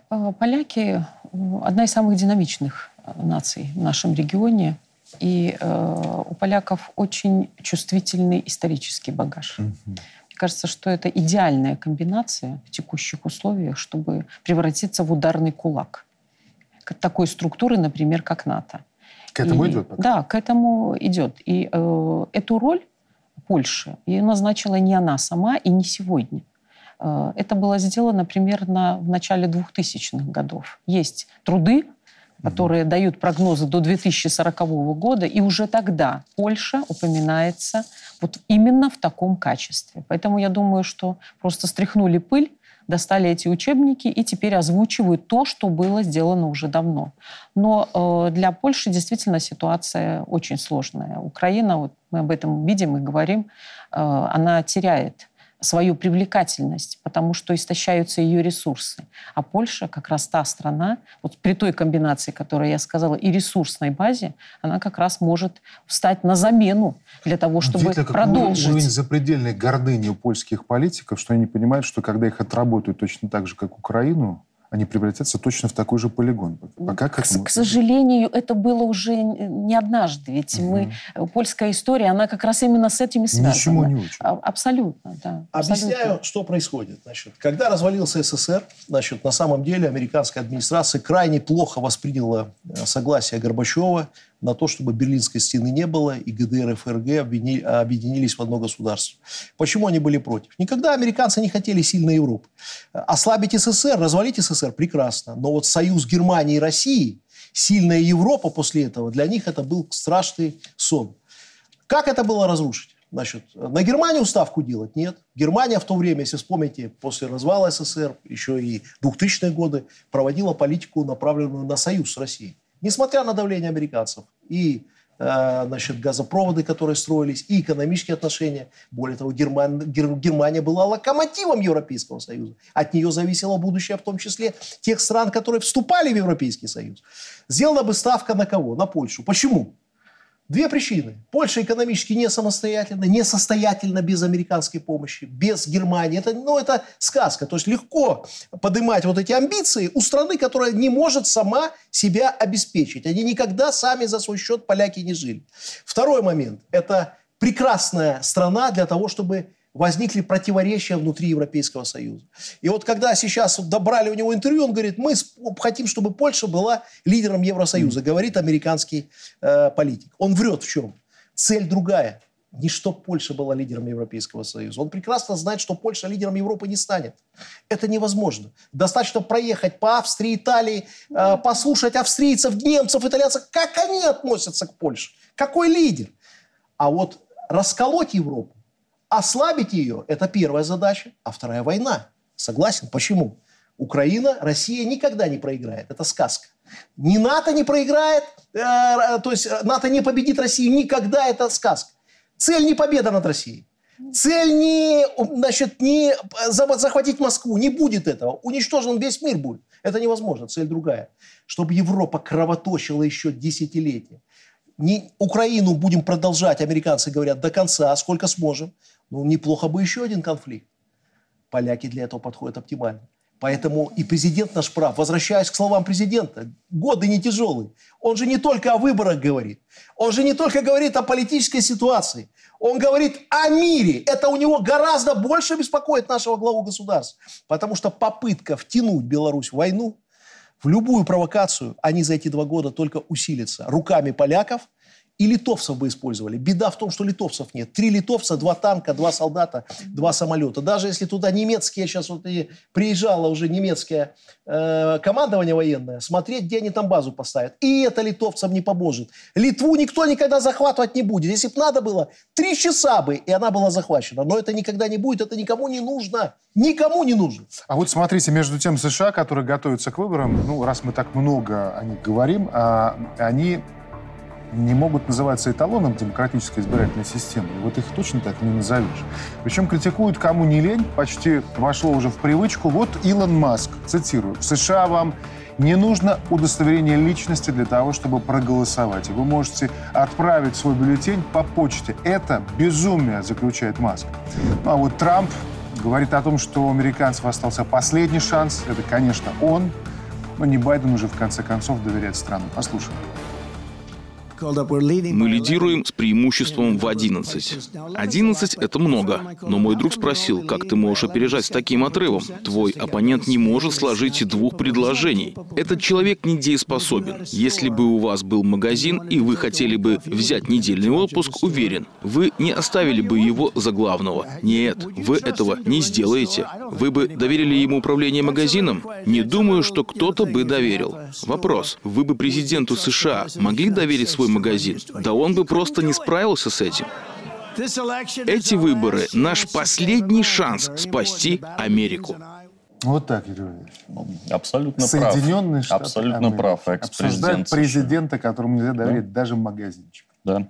Э, Поляки э, одна из самых динамичных э, наций в нашем регионе. И э, у поляков очень чувствительный исторический багаж. Мне кажется, что это идеальная комбинация в текущих условиях, чтобы превратиться в ударный кулак такой структуры, например, как НАТО.
К этому
И-
идет пока?
Да, к этому идет. И э, эту роль Польши ее назначила не она сама и не сегодня. Э, Это было сделано примерно в начале 2000-х годов. Есть труды, которые дают прогнозы до 2040 года, и уже тогда Польша упоминается вот именно в таком качестве. Поэтому я думаю, что просто стряхнули пыль достали эти учебники и теперь озвучивают то, что было сделано уже давно. Но э, для Польши действительно ситуация очень сложная. Украина, вот мы об этом видим и говорим, э, она теряет свою привлекательность, потому что истощаются ее ресурсы. А Польша как раз та страна, вот при той комбинации, которую я сказала, и ресурсной базе, она как раз может встать на замену для того, чтобы Видите, продолжить.
уровень запредельной гордыни у польских политиков, что они понимают, что когда их отработают точно так же, как Украину, они превратятся точно в такой же полигон.
Пока к, этому... к сожалению, это было уже не однажды. Ведь угу. мы, э, польская история, она как раз именно с этим и связана.
Ничему не учит. А,
абсолютно, да.
Объясняю, абсолютно. что происходит. Значит, когда развалился СССР, значит, на самом деле американская администрация крайне плохо восприняла э, согласие Горбачева на то, чтобы Берлинской стены не было, и ГДР и ФРГ объединились в одно государство. Почему они были против? Никогда американцы не хотели сильной Европы. Ослабить СССР, развалить СССР – прекрасно. Но вот союз Германии и России, сильная Европа после этого, для них это был страшный сон. Как это было разрушить? Значит, на Германию ставку делать? Нет. Германия в то время, если вспомните, после развала СССР, еще и 2000-е годы, проводила политику, направленную на союз с Россией. Несмотря на давление американцев и э, значит, газопроводы, которые строились, и экономические отношения. Более того, Герман, Германия была локомотивом Европейского Союза. От нее зависело будущее, в том числе тех стран, которые вступали в Европейский Союз. Сделана бы ставка на кого? На Польшу. Почему? Две причины. Польша экономически не самостоятельна, не состоятельна без американской помощи, без Германии. Это, ну, это сказка. То есть легко поднимать вот эти амбиции у страны, которая не может сама себя обеспечить. Они никогда сами за свой счет поляки не жили. Второй момент. Это прекрасная страна для того, чтобы возникли противоречия внутри Европейского Союза. И вот когда сейчас добрали у него интервью, он говорит, мы хотим, чтобы Польша была лидером Евросоюза, говорит американский э, политик. Он врет в чем? Цель другая. Не что Польша была лидером Европейского Союза. Он прекрасно знает, что Польша лидером Европы не станет. Это невозможно. Достаточно проехать по Австрии, Италии, э, послушать австрийцев, немцев, итальянцев, как они относятся к Польше. Какой лидер? А вот расколоть Европу, Ослабить ее – это первая задача, а вторая – война. Согласен? Почему? Украина, Россия никогда не проиграет. Это сказка. Ни НАТО не проиграет, э, э то есть э, НАТО не победит Россию никогда. Это сказка. Цель не победа над Россией. Цель не, значит, не захватить Москву. Не будет этого. Уничтожен весь мир будет. Это невозможно. Цель другая. Чтобы Европа кровоточила еще десятилетия. Не, Украину будем продолжать, американцы говорят, до конца, сколько сможем. Ну, неплохо бы еще один конфликт. Поляки для этого подходят оптимально. Поэтому и президент наш прав. Возвращаясь к словам президента, годы не тяжелые. Он же не только о выборах говорит. Он же не только говорит о политической ситуации. Он говорит о мире. Это у него гораздо больше беспокоит нашего главу государства. Потому что попытка втянуть Беларусь в войну, в любую провокацию, они за эти два года только усилятся. Руками поляков – и литовцев бы использовали. Беда в том, что литовцев нет. Три литовца, два танка, два солдата, два самолета. Даже если туда немецкие, сейчас вот и приезжало уже немецкое э, командование военное, смотреть, где они там базу поставят. И это литовцам не поможет. Литву никто никогда захватывать не будет. Если бы надо было, три часа бы, и она была захвачена. Но это никогда не будет, это никому не нужно. Никому не нужно.
А вот смотрите, между тем США, которые готовятся к выборам, ну, раз мы так много о них говорим, а, они не могут называться эталоном демократической избирательной системы. И вот их точно так не назовешь. Причем критикуют кому не лень, почти вошло уже в привычку. Вот Илон Маск, цитирую, «В США вам не нужно удостоверение личности для того, чтобы проголосовать. Вы можете отправить свой бюллетень по почте. Это безумие, заключает Маск. Ну, а вот Трамп говорит о том, что у американцев остался последний шанс. Это, конечно, он. Но не Байден уже, в конце концов, доверяет страну. Послушаем.
Мы лидируем с преимуществом в 11. 11 — это много. Но мой друг спросил, как ты можешь опережать с таким отрывом? Твой оппонент не может сложить двух предложений. Этот человек недееспособен. Если бы у вас был магазин, и вы хотели бы взять недельный отпуск, уверен, вы не оставили бы его за главного. Нет, вы этого не сделаете. Вы бы доверили ему управление магазином? Не думаю, что кто-то бы доверил. Вопрос. Вы бы президенту США могли доверить свой свой магазин. Да он бы просто не справился с этим. Эти выборы — наш последний шанс спасти Америку.
Вот так, Юрий Валерьевич.
Ну, Абсолютно
Соединенные
прав.
Штаты
Абсолютно
Америки
прав.
Обсуждают президента, которому нельзя доверить даже магазинчик.
Да.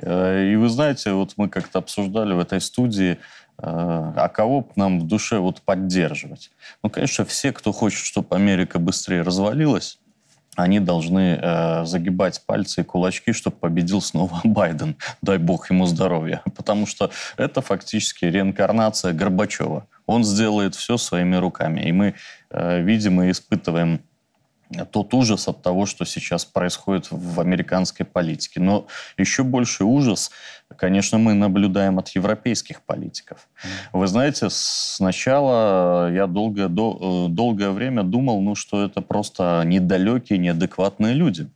Э, И вы знаете, вот мы как-то обсуждали в этой студии, э, а кого нам в душе вот поддерживать? Ну, конечно, все, кто хочет, чтобы Америка быстрее развалилась, они должны э, загибать пальцы и кулачки, чтобы победил снова <laughs> Байден. Дай бог ему здоровья. <laughs> Потому что это фактически реинкарнация Горбачева. Он сделает все своими руками. И мы э, видим и испытываем тот ужас от того, что сейчас происходит в американской политике. Но еще больше ужас, конечно, мы наблюдаем от европейских политиков. Вы знаете, сначала я долгое, до- э, долгое время думал, ну, что это просто недалекие, неадекватные люди.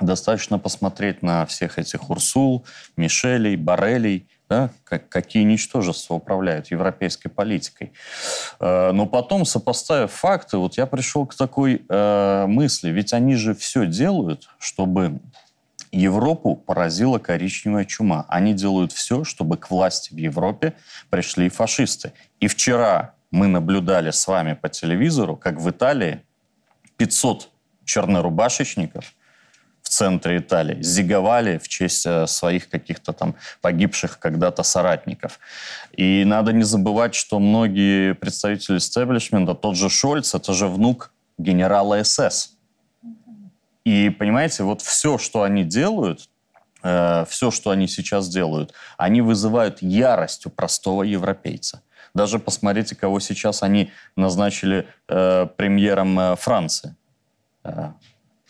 Достаточно посмотреть на всех этих Урсул, Мишелей, Барелей, да, как, какие ничтожества управляют европейской политикой. Э, Но потом, сопоставив факты, вот я пришел к такой э, мысли, ведь они же все делают, чтобы Европу поразила коричневая чума. Они делают все, чтобы к власти в Европе пришли фашисты. И вчера мы наблюдали с вами по телевизору, как в Италии 500 чернорубашечников центре Италии зиговали в честь э, своих каких-то там погибших когда-то соратников. И надо не забывать, что многие представители истеблишмента, тот же Шольц, это же внук генерала СС. И, понимаете, вот все, что они делают, э, все, что они сейчас делают, они вызывают ярость у простого европейца. Даже посмотрите, кого сейчас они назначили э, премьером э, Франции. Э,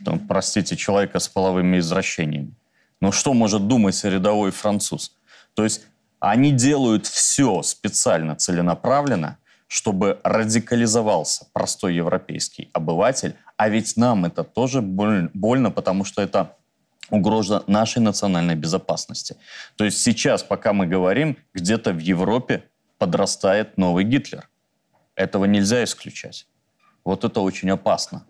там, простите, человека с половыми извращениями. Ну что может думать рядовой француз? То есть они делают все специально, целенаправленно, чтобы радикализовался простой европейский обыватель. А ведь нам это тоже боль- больно, потому что это угроза нашей национальной безопасности. То есть сейчас, пока мы говорим, где-то в Европе подрастает новый Гитлер. Этого нельзя исключать. Вот это очень опасно.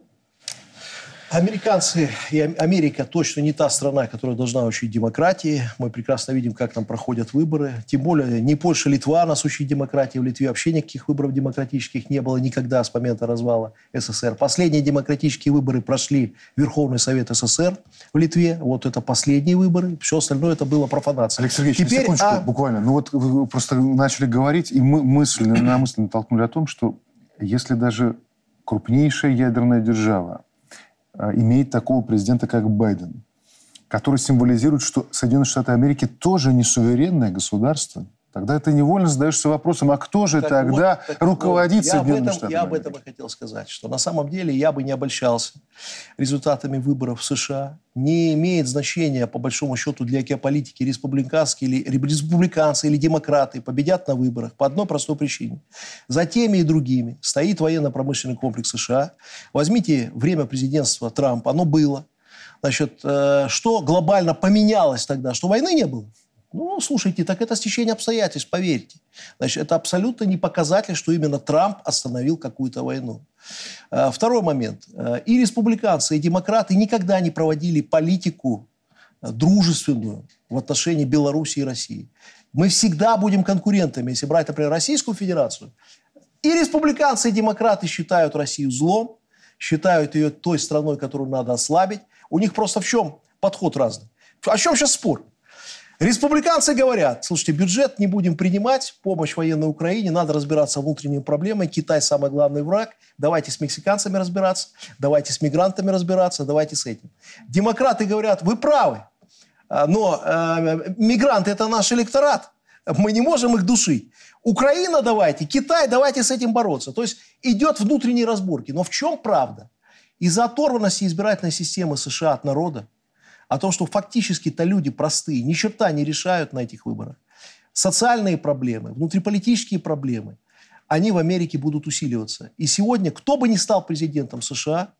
Американцы и Ам- Америка точно не та страна, которая должна учить демократии. Мы прекрасно видим, как там проходят выборы. Тем более не Польша, Литва нас учит демократии. В Литве вообще никаких выборов демократических не было никогда с момента развала СССР. Последние демократические выборы прошли Верховный Совет СССР в Литве. Вот это последние выборы. Все остальное это было профанация.
Алексей Сергеевич,
Теперь
секундочку,
о-
буквально. Ну вот вы просто начали говорить, и мы мысленно, на мысль натолкнули о том, что если даже крупнейшая ядерная держава имеет такого президента, как Байден, который символизирует, что Соединенные Штаты Америки тоже не суверенное государство, тогда ты невольно задаешься вопросом, а кто же
Так
тогда
вот, так
руководит
вот,
Соединенными
этом,
Штатами
Я об этом и хотел сказать, что на самом деле я бы не обольщался результатами выборов в США. Не имеет значения, по большому счету, для геополитики, республиканские или республиканцы или демократы победят на выборах по одной простой причине. За теми и другими стоит военно-промышленный комплекс США. Возьмите время президентства Трампа, оно было. Значит, э, что глобально поменялось тогда? Что войны не было? Ну, слушайте, так это стечение обстоятельств, поверьте. Значит, это абсолютно не показатель, что именно Трамп остановил какую-то войну. Э, Второй момент. Э, И республиканцы, и демократы никогда не проводили политику э, дружественную в отношении Беларуси и России. Мы всегда будем конкурентами. Если брать, например, Российскую Федерацию, и республиканцы, и демократы считают Россию злом, считают ее той страной, которую надо ослабить. У них просто в чем подход разный. О чем сейчас спор? Республиканцы говорят, слушайте, бюджет не будем принимать, помощь военной Украине, надо разбираться с внутренними проблемами, Китай самый главный враг, давайте с мексиканцами разбираться, давайте с мигрантами разбираться, давайте с этим. Демократы говорят, вы правы, а, но э, мигранты – это наш электорат, мы не можем их душить. Украина давайте, Китай давайте с этим бороться. То есть идет внутренние разборки. Но в чем правда? Из-за оторванности избирательной системы США от народа, о том, что фактически-то люди простые, ни черта не решают на этих выборах. Социальные проблемы, внутриполитические проблемы, они в Америке будут усиливаться. И сегодня, кто бы ни стал президентом США,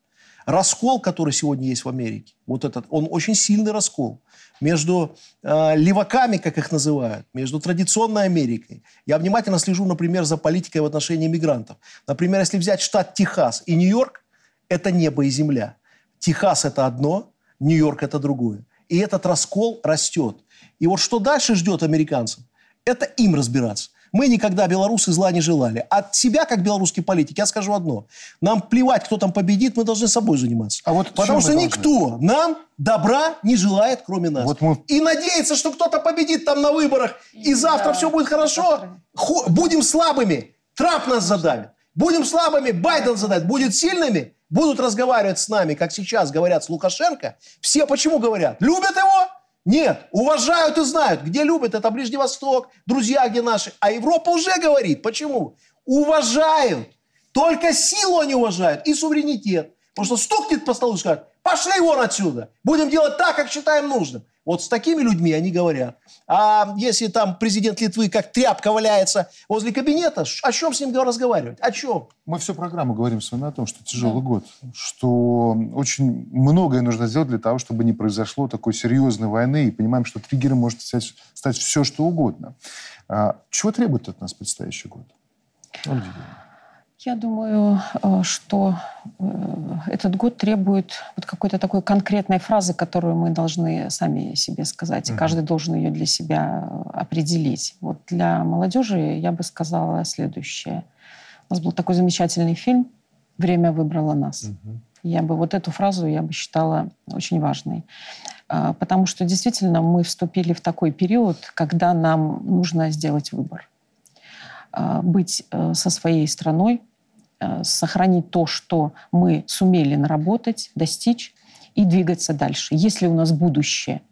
раскол, который сегодня есть в Америке, вот этот, он очень сильный раскол между э, леваками, как их называют, между традиционной Америкой. Я внимательно слежу, например, за политикой в отношении мигрантов. Например, если взять штат Техас и Нью-Йорк, это небо и земля. Техас – это одно, Нью-Йорк – это другое. И этот раскол растет. И вот что дальше ждет американцев? Это им разбираться. Мы никогда белорусы зла не желали. От себя, как белорусский политик, я скажу одно. Нам плевать, кто там победит, мы должны собой заниматься.
А вот
Потому что никто нам добра не желает, кроме нас.
Вот мы-
И надеяться, что кто-то победит там на выборах, и завтра
Да,
все будет хорошо. Хо- будем слабыми, Трамп нас задавит. Будем слабыми, Байден задавит. Будет сильными, будут разговаривать с нами, как сейчас говорят с Лукашенко. Все почему говорят? Любят его? Нет, уважают и знают. Где любят, это Ближний Восток, друзья где наши. А Европа уже говорит. Почему? Уважают. Только силу они уважают и суверенитет. Потому что стукнет по столу и скажет, пошли вон отсюда. Будем делать так, как считаем нужным. Вот с такими людьми они говорят. А если там президент Литвы как тряпка валяется возле кабинета, о чем с ним разговаривать? О чем?
Мы всю программу говорим с вами о том, что тяжелый год, что очень многое нужно сделать для того, чтобы не произошло такой серьезной войны, и понимаем, что триггером может стать, стать все, что угодно. А чего требует от нас предстоящий год? Ольга Юрьевна.
Я думаю, э, что э, этот год требует вот какой-то такой конкретной фразы, которую мы должны сами себе сказать, и
Мгм.
каждый должен ее для себя э, определить. Вот для молодежи я бы сказала следующее. У нас был такой замечательный фильм «Время выбрало нас». Я бы вот эту фразу я бы считала очень важной. Потому что действительно мы вступили в такой период, когда нам нужно сделать выбор. Быть со своей страной, сохранить то, что мы сумели наработать, достичь и двигаться дальше. Если у нас будущее.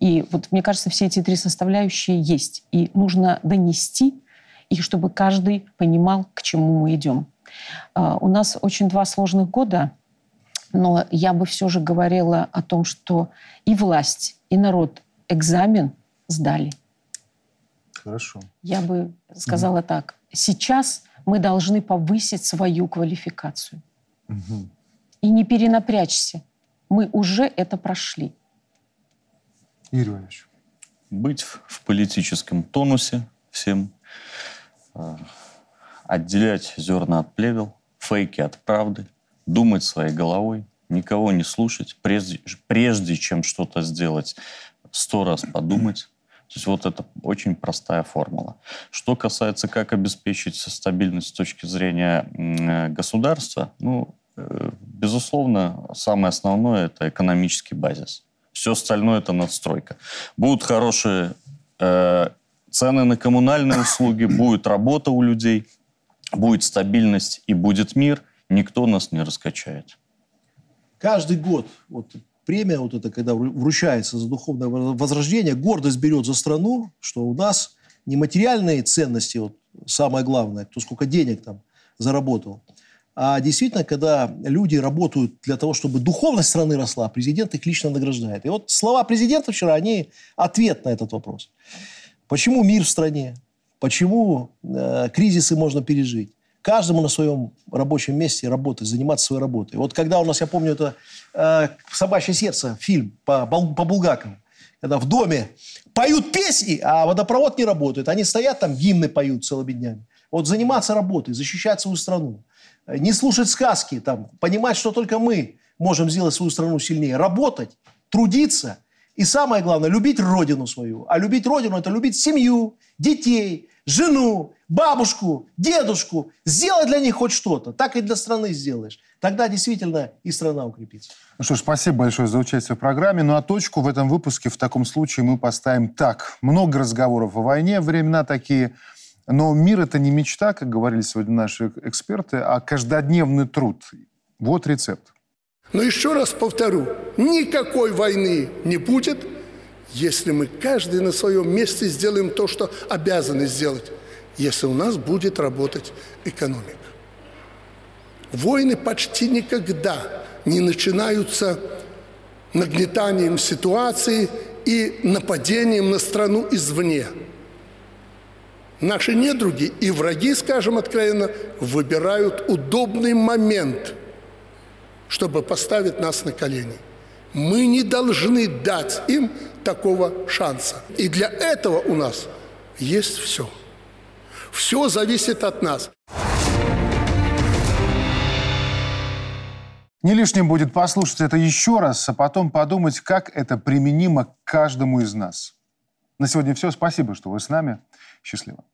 И вот мне кажется, все эти три составляющие есть. И нужно донести их, чтобы каждый понимал, к чему мы идем. А, У нас очень два сложных года, но я бы все же говорила о том, что и власть, и народ экзамен сдали.
Хорошо.
Я бы сказала так. Сейчас мы должны повысить свою квалификацию.
Мгм.
И не перенапрячься. Мы уже это прошли.
Юрий Иванович.
быть в в политическом тонусе всем, э, отделять зерна от плевел, фейки от правды, думать своей головой, никого не слушать, прежде, прежде чем что-то сделать, сто раз подумать. То есть вот это очень простая формула. Что касается, как обеспечить стабильность с точки зрения э, государства, ну, э, безусловно, самое основное – это экономический базис. Все остальное – это надстройка. Будут хорошие э, цены на коммунальные услуги, будет работа у людей, будет стабильность и будет мир, никто нас не раскачает.
Каждый год вот премия вот эта, когда вру- вручается за духовное возрождение, гордость берет за страну, что у нас не материальные ценности, вот самое главное, кто сколько денег там заработал, а действительно, когда люди работают для того, чтобы духовность страны росла, президент их лично награждает. И вот слова президента вчера, они ответ на этот вопрос. Почему мир в стране? Почему э, кризисы можно пережить? Каждому на своем рабочем месте работать, заниматься своей работой. Вот когда у нас, я помню, это э, «Собачье сердце», фильм по, по Булгакову, когда в доме поют песни, а водопровод не работает. Они стоят там, гимны поют целыми днями. Вот заниматься работой, защищать свою страну, не слушать сказки, там, понимать, что только мы можем сделать свою страну сильнее. Работать, трудиться и самое главное, любить родину свою. А любить родину – это любить семью, детей, жену, бабушку, дедушку. Сделать для них хоть что-то. Так и для страны сделаешь. Тогда действительно и страна укрепится.
Ну что ж, спасибо большое за участие в программе. Ну а точку в этом выпуске в таком случае мы поставим так. Много разговоров о войне, времена такие. Но мир это не мечта, как говорили сегодня наши эксперты, а каждодневный труд. Вот рецепт.
Но еще раз повторю, никакой войны не будет, если мы каждый на своем месте сделаем то, что обязаны сделать, если у нас будет работать экономика. Войны почти никогда не начинаются нагнетанием ситуации и нападением на страну извне. Наши недруги и враги, скажем откровенно, выбирают удобный момент – чтобы поставить нас на колени. Мы не должны дать им такого шанса. И для этого у нас есть все. Все зависит от нас.
Не лишним будет послушать это еще раз, а потом подумать, как это применимо к каждому из нас. На сегодня все. Спасибо, что вы с нами. Счастливо.